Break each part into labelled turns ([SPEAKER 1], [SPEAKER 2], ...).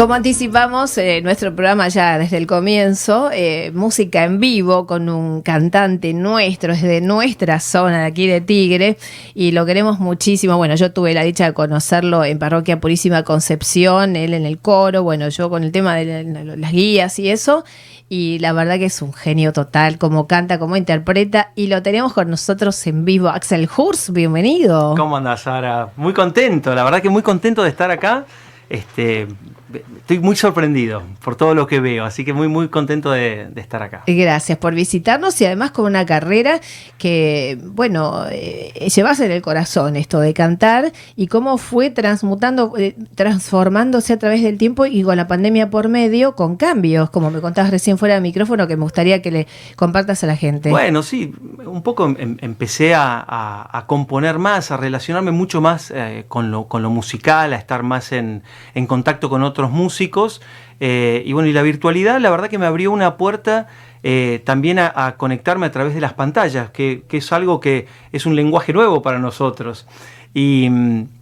[SPEAKER 1] Como anticipamos, eh, nuestro programa ya desde el comienzo, eh, música en vivo con un cantante nuestro, es de nuestra zona de aquí de Tigre, y lo queremos muchísimo. Bueno, yo tuve la dicha de conocerlo en Parroquia Purísima Concepción, él en el coro, bueno, yo con el tema de las guías y eso, y la verdad que es un genio total, como canta, como interpreta, y lo tenemos con nosotros en vivo. Axel Hurs, bienvenido.
[SPEAKER 2] ¿Cómo andas, Sara? Muy contento, la verdad que muy contento de estar acá. Este, estoy muy sorprendido por todo lo que veo, así que muy, muy contento de, estar acá.
[SPEAKER 1] Gracias por visitarnos y además con una carrera que, bueno, eh, llevas en el corazón esto de cantar y cómo fue transmutando, eh, transformándose a través del tiempo y con la pandemia por medio, con cambios, como me contabas recién fuera del micrófono, que me gustaría que le compartas a la gente.
[SPEAKER 2] Bueno, sí, un poco em, empecé a, componer más, a relacionarme mucho más eh, con, lo, con lo musical, a estar más en, en contacto con otros músicos. Eh, y bueno, y la virtualidad, la verdad que me abrió una puerta eh, también a, conectarme a través de las pantallas, que, es algo que es un lenguaje nuevo para nosotros. Y,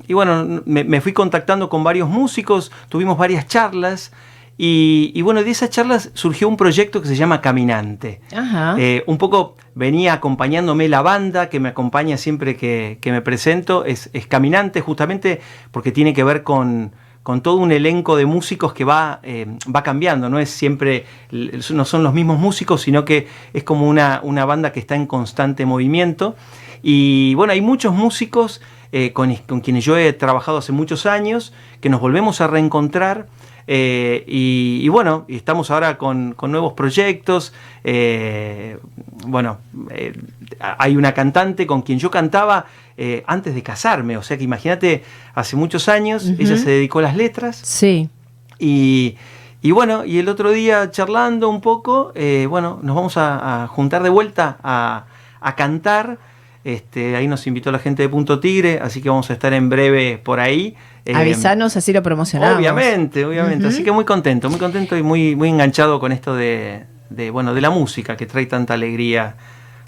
[SPEAKER 2] bueno, me, fui contactando con varios músicos, tuvimos varias charlas. Y, bueno, de esas charlas surgió un proyecto que se llama Caminante. Eh, un poco venía acompañándome la banda que me acompaña siempre que, me presento. es, Caminante justamente porque tiene que ver con, con todo un elenco de músicos que va, eh, va cambiando, no es siempre, no son los mismos músicos, sino que es como una, una banda que está en constante movimiento. Y bueno, hay muchos músicos eh, con, quienes yo he trabajado hace muchos años, que nos volvemos a reencontrar. Eh, y, bueno, estamos ahora con, nuevos proyectos. bueno, hay una cantante con quien yo cantaba eh, antes de casarme. O sea que imagínate, hace muchos años ella se dedicó a las letras.
[SPEAKER 1] Sí.
[SPEAKER 2] Y, bueno, y el otro día charlando un poco, eh, bueno, nos vamos a, juntar de vuelta a, cantar. Este, ahí nos invitó la gente de Punto Tigre, así que vamos a estar en breve por ahí.
[SPEAKER 1] Eh, Avisanos, así lo promocionamos.
[SPEAKER 2] Obviamente, obviamente. Así que muy contento, muy contento y muy, muy enganchado con esto de, de, bueno, de la música que trae tanta alegría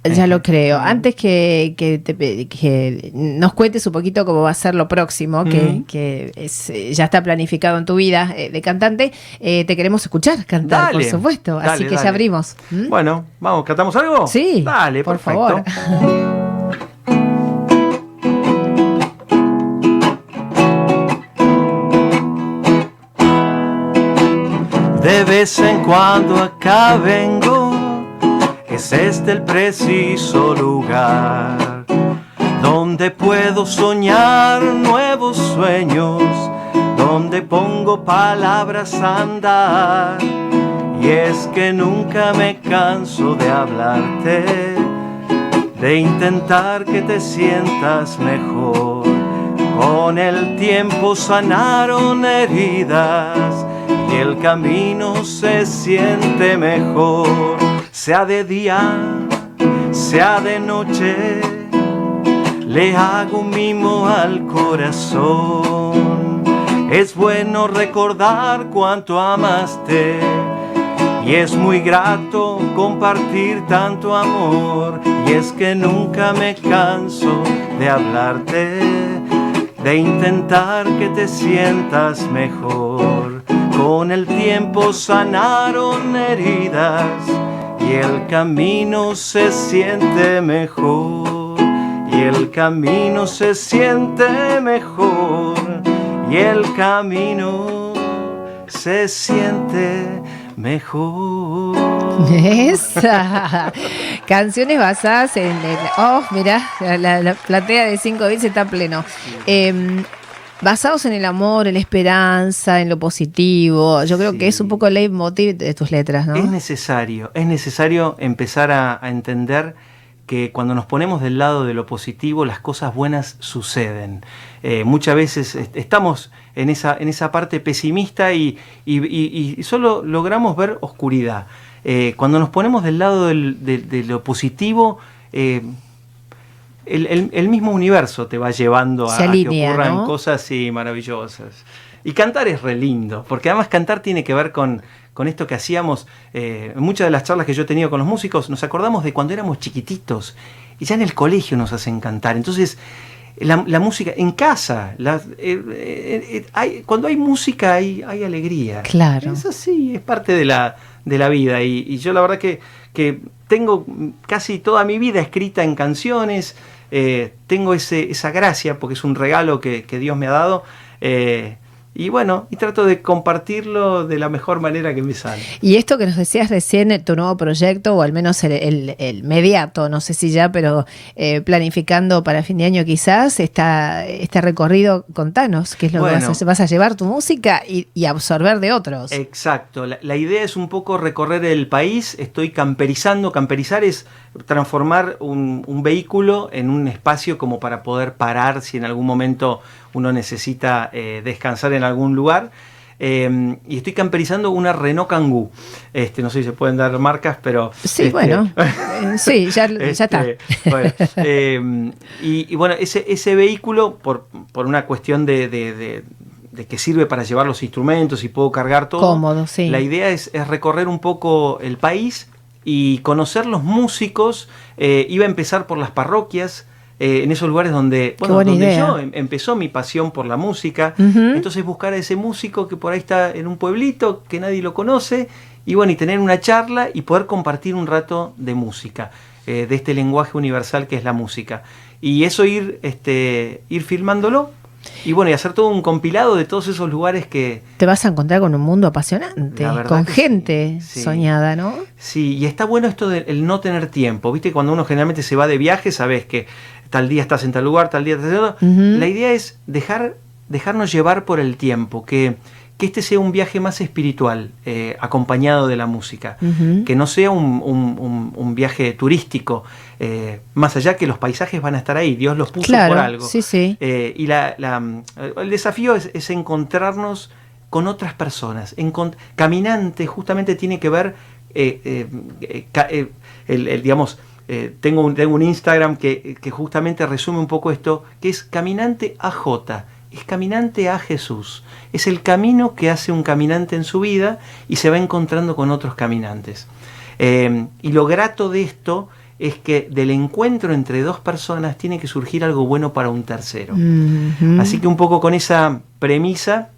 [SPEAKER 1] ya lo creo. Antes que, que, nos cuentes un poquito cómo va a ser lo próximo, que, es, ya está planificado en tu vida eh, de cantante, eh, te queremos escuchar cantar, por supuesto. Así que ya abrimos.
[SPEAKER 2] ¿Mm? Bueno, vamos, ¿cantamos algo?
[SPEAKER 1] Sí.
[SPEAKER 2] Dale, por favor. De vez en cuando acá vengo es este el preciso lugar donde puedo soñar nuevos sueños, donde pongo palabras a andar. Y es que nunca me canso de hablarte, de intentar que te sientas mejor. Con el tiempo sanaron heridas y el camino se siente mejor sea de día, sea de noche, le hago mimo al corazón. Es bueno recordar cuánto amaste y es muy grato compartir tanto amor. Y es que nunca me canso de hablarte, de intentar que te sientas mejor. Con el tiempo sanaron heridas y el camino se siente mejor, y el camino se siente mejor, y el camino se siente mejor.
[SPEAKER 1] Esa. Canciones basadas en el. Oh, mira, la, platea de 5 bits está pleno. Em, basados en el amor, en la esperanza, en lo positivo. Yo creo que es un poco el leitmotiv de tus letras, ¿no?
[SPEAKER 2] Es necesario, es necesario empezar a, entender que cuando nos ponemos del lado de lo positivo, las cosas buenas suceden. Eh, muchas veces estamos en esa, en esa parte pesimista y, solo logramos ver oscuridad. Eh, cuando nos ponemos del lado de, lo positivo, eh, el, mismo universo te va llevando a, que ocurran cosas así maravillosas. Y cantar es re lindo, porque además cantar tiene que ver con, con esto que hacíamos. Eh, muchas de las charlas que yo he tenido con los músicos, nos acordamos de cuando éramos chiquititos y ya en el colegio nos hacen cantar. Entonces, la, música en casa. hay, cuando hay música hay, hay alegría.
[SPEAKER 1] Claro.
[SPEAKER 2] Eso sí, es parte de la, de la vida. Y, yo la verdad que, que, tengo casi toda mi vida escrita en canciones. tengo ese, esa gracia porque es un regalo que, que Dios me ha dado. Y bueno, y trato de compartirlo de la mejor manera que me sale.
[SPEAKER 1] Y esto que nos decías recién, tu nuevo proyecto, o al menos el, el, mediato, no sé si ya, pero eh, planificando para fin de año quizás, está este recorrido, contanos, qué es lo que vas a, vas a, llevar tu música y, absorber de otros.
[SPEAKER 2] Exacto, la, la, idea es un poco recorrer el país, estoy camperizando, camperizar es transformar un, un vehículo en un espacio como para poder parar si en algún momento uno necesita eh, descansar en algún lugar. Em, y estoy camperizando una Renault Kangoo. Este, no sé si se pueden dar marcas, pero.
[SPEAKER 1] Sí, este, bueno. Eh, sí, ya, está.
[SPEAKER 2] Este, em, y, bueno, ese, ese vehículo, por, por una cuestión de, de, que sirve para llevar los instrumentos y puedo cargar todo.
[SPEAKER 1] Cómodo, sí.
[SPEAKER 2] La idea es, es recorrer un poco el país y conocer los músicos. Eh, iba a empezar por las parroquias. Eh, en esos lugares donde, bueno, donde yo em, empezó mi pasión por la música. Entonces buscar a ese músico que por ahí está en un pueblito, que nadie lo conoce, y bueno, y tener una charla y poder compartir un rato de música, eh, de este lenguaje universal que es la música. Y eso ir, este, ir filmándolo y bueno, y hacer todo un compilado de todos esos lugares que...
[SPEAKER 1] Te vas a encontrar con un mundo apasionante, con gente soñada, ¿no?
[SPEAKER 2] Sí, y está bueno esto del no tener tiempo. Viste, cuando uno generalmente se va de viaje, sabes que tal día estás en tal lugar, tal día estás en otro. La idea es dejar, dejarnos llevar por el tiempo, que, que este sea un viaje más espiritual, eh, acompañado de la música, que no sea un, viaje turístico, eh, más allá que los paisajes van a estar ahí, Dios los puso por algo.
[SPEAKER 1] Sí, sí.
[SPEAKER 2] Eh, y la, el desafío es, encontrarnos con otras personas. caminante justamente tiene que ver, el, digamos, eh, tengo, un, tengo un Instagram que, justamente resume un poco esto, que es Caminante AJ, es Caminante a Jesús. Es el camino que hace un caminante en su vida y se va encontrando con otros caminantes. Eh, y lo grato de esto es que del encuentro entre dos personas tiene que surgir algo bueno para un tercero. Así que un poco con esa premisa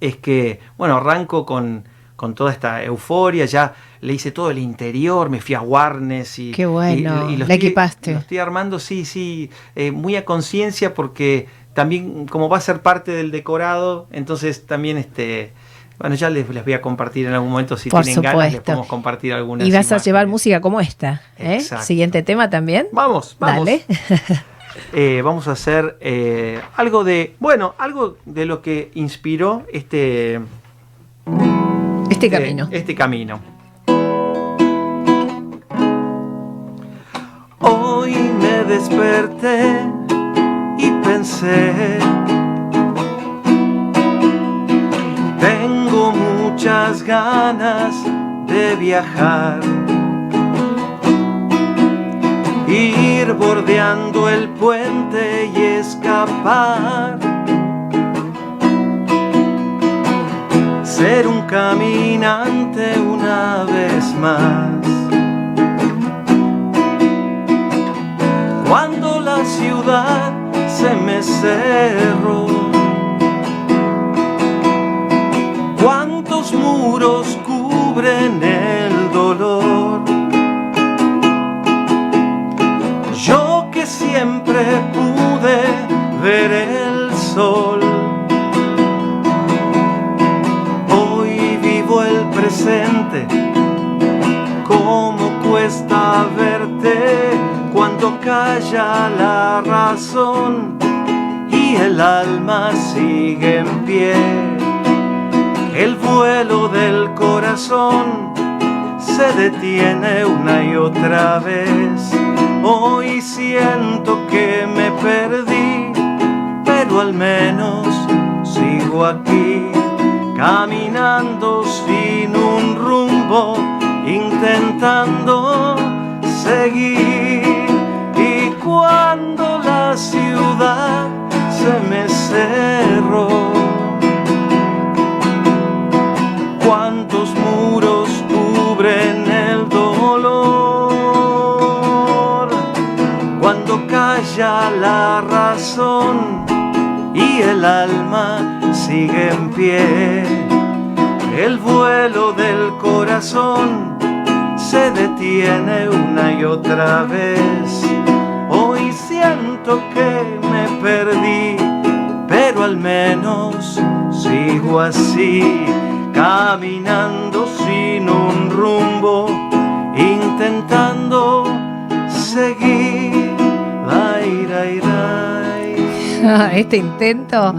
[SPEAKER 2] es que, bueno, arranco con, con toda esta euforia, ya le hice todo el interior, me fui a Warnes y...
[SPEAKER 1] Qué bueno,
[SPEAKER 2] y,
[SPEAKER 1] lo equipaste.
[SPEAKER 2] Lo estoy armando, sí, sí, eh, muy a conciencia porque también como va a ser parte del decorado, entonces también este... Bueno, ya les, les voy a compartir en algún momento si tienen ganas, les podemos compartir algunas.
[SPEAKER 1] Y vas a llevar música como esta. ¿eh? Siguiente tema también.
[SPEAKER 2] Vamos, vamos. Dale. Eh, vamos a hacer algo de, bueno, algo de lo que inspiró este,
[SPEAKER 1] este camino.
[SPEAKER 2] este camino. Hoy me desperté pensé, tengo muchas ganas de viajar, ir bordeando el puente y escapar ser un caminante una vez más. Cuando la ciudad se me cerró, cuántos muros cubren el dolor. Yo que siempre pude ver el sol. Presente, cómo cuesta verte cuando calla la razón y el alma sigue en pie. El vuelo del corazón se detiene una y otra vez. Hoy siento que me perdí, pero al menos sigo aquí caminando sin un rumbo, intentando se me cerró, cuántos muros cubren el dolor, cuando calla la razón y el alma sigue en pie. El vuelo del corazón se detiene una y otra vez. Que me perdí, pero al menos sigo así, caminando sin un rumbo, intentando seguir.
[SPEAKER 1] Este intento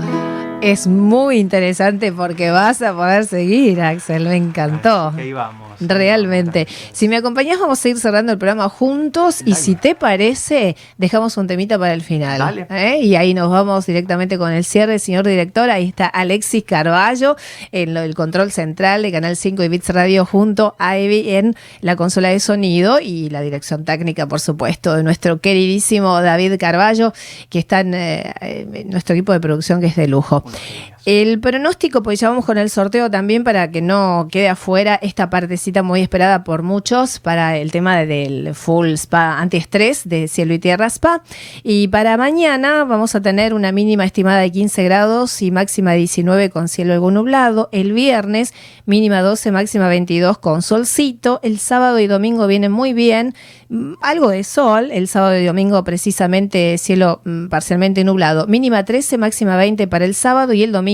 [SPEAKER 1] es muy interesante porque vas a poder seguir, Axel. Me encantó.
[SPEAKER 2] Ahí vamos.
[SPEAKER 1] Realmente. Si me acompañas, vamos a ir cerrando el programa juntos. Y si te parece, dejamos un temita para el final. ¿eh? Y ahí nos vamos directamente con el cierre, señor director. Ahí está Alexis Carballo en el control central de Canal 5 y Bits Radio junto a Evi en la consola de sonido y la dirección técnica, por supuesto, de nuestro queridísimo David Carballo, que está en, eh, en nuestro equipo de producción que es de lujo. Okay. El pronóstico, pues ya vamos con el sorteo también para que no quede afuera esta partecita muy esperada por muchos para el tema del full spa antiestrés de cielo y tierra spa. Y para mañana vamos a tener una mínima estimada de 15 grados y máxima de 19 con cielo algo nublado. El viernes mínima 12, máxima 22 con solcito. El sábado y domingo vienen muy bien. Mm, algo de sol. El sábado y domingo precisamente cielo mm, parcialmente nublado. Mínima 13, máxima 20 para el sábado y el domingo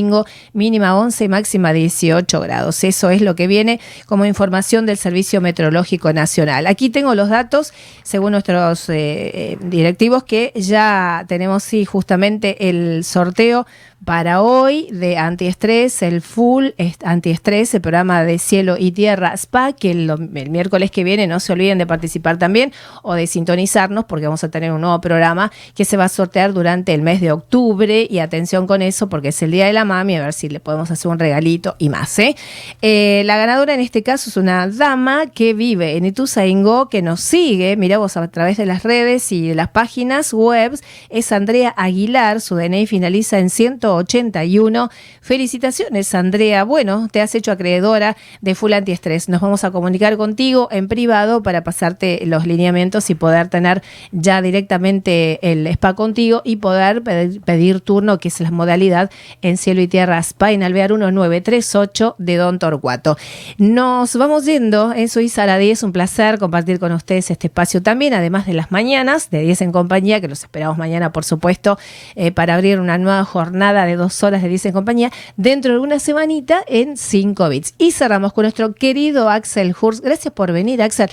[SPEAKER 1] mínima 11 máxima 18 grados. Eso es lo que viene como información del Servicio Meteorológico Nacional. Aquí tengo los datos, según nuestros eh, eh, directivos, que ya tenemos sí justamente el sorteo para hoy de antiestrés, el full antiestrés, el programa de cielo y tierra SPA, que el, miércoles que viene no se olviden de participar también o de sintonizarnos porque vamos a tener un nuevo programa que se va a sortear durante el mes de octubre y atención con eso porque es el Día de la Mami, a ver si le podemos hacer un regalito y más. ¿eh? Eh, la ganadora en este caso es una dama que vive en Ituzaingó, que nos sigue, mira vos a través de las redes y de las páginas web, es Andrea Aguilar, su DNI finaliza en 100 81. Felicitaciones, Andrea. Bueno, te has hecho acreedora de Full Antiestrés. Nos vamos a comunicar contigo en privado para pasarte los lineamientos y poder tener ya directamente el spa contigo y poder pedir, turno, que es la modalidad en Cielo y Tierra Spa en Alvear 1938 de Don Torcuato. Nos vamos yendo. Eso y Sara 10. Un placer compartir con ustedes este espacio también, además de las mañanas de 10 en compañía, que los esperamos mañana, por supuesto, eh, para abrir una nueva jornada de dos horas de Dice en compañía dentro de una semanita en 5 bits. Y cerramos con nuestro querido Axel Hurst. Gracias por venir, Axel.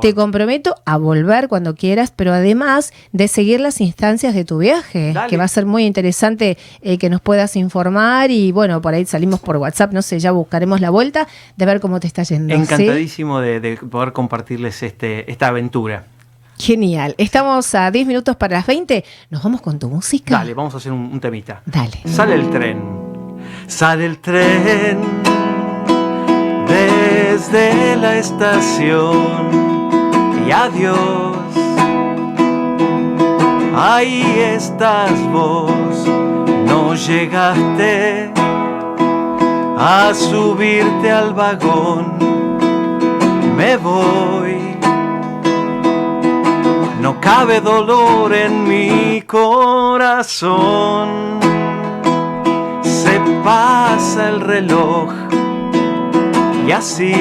[SPEAKER 1] Te comprometo a volver cuando quieras, pero además de seguir las instancias de tu viaje, que va a ser muy interesante eh, que nos puedas informar y bueno, por ahí salimos por WhatsApp, no sé, ya buscaremos la vuelta de ver cómo te está yendo.
[SPEAKER 2] Encantadísimo de, poder compartirles este, esta aventura.
[SPEAKER 1] Genial. Estamos a 10 minutos para las 20. ¿Nos vamos con tu música?
[SPEAKER 2] Dale, vamos a hacer un, temita.
[SPEAKER 1] Dale.
[SPEAKER 2] Sale el tren. Sale el tren desde la estación. Y adiós. Ahí estás vos. No llegaste a subirte al vagón. Me voy no cabe dolor en mi corazón. Se pasa el reloj y así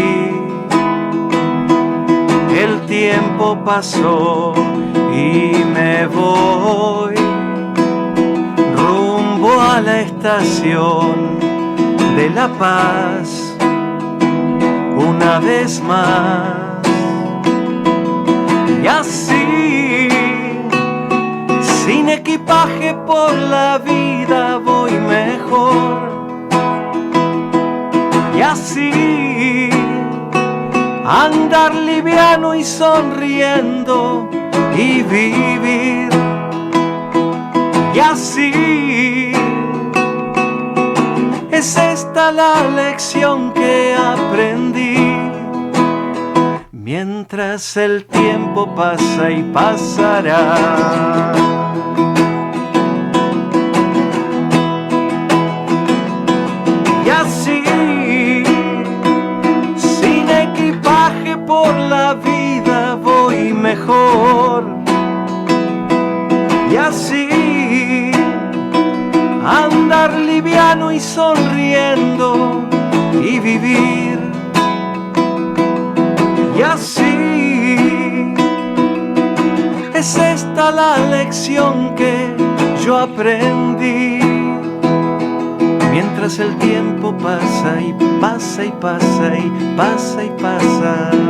[SPEAKER 2] el tiempo pasó y me voy rumbo a la estación de La Paz una vez más y así, equipaje por la vida voy mejor. Y así, andar liviano y sonriendo y vivir. Y así, es esta la lección que aprendí mientras el tiempo pasa y pasará. Es esta la lección que yo aprendí. Mientras el tiempo pasa y pasa y pasa y pasa y pasa.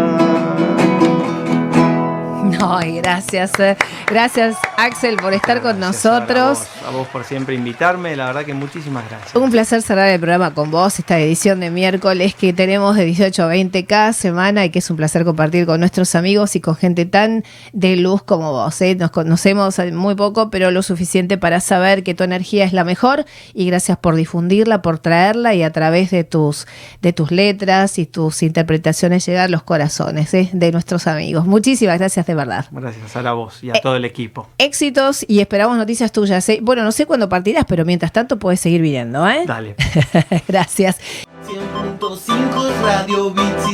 [SPEAKER 1] No, gracias. Eh, gracias, Axel, por estar con nosotros.
[SPEAKER 2] A vos, por siempre invitarme. La verdad que muchísimas gracias.
[SPEAKER 1] Un placer cerrar el programa con vos, esta edición de miércoles que tenemos de 18 a 20 cada semana y que es un placer compartir con nuestros amigos y con gente tan de luz como vos. ¿eh? Nos conocemos muy poco, pero lo suficiente para saber que tu energía es la mejor y gracias por difundirla, por traerla y a través de tus, de tus letras y tus interpretaciones llegar a los corazones ¿eh? de nuestros amigos. Muchísimas gracias de verdad.
[SPEAKER 2] Gracias a la voz y a eh, todo el equipo.
[SPEAKER 1] Éxitos y esperamos noticias tuyas. ¿eh? Bueno, no sé cuándo partirás, pero mientras tanto puedes seguir viniendo. ¿eh?
[SPEAKER 2] Dale.
[SPEAKER 1] Gracias.
[SPEAKER 3] 100.5 Radio Bits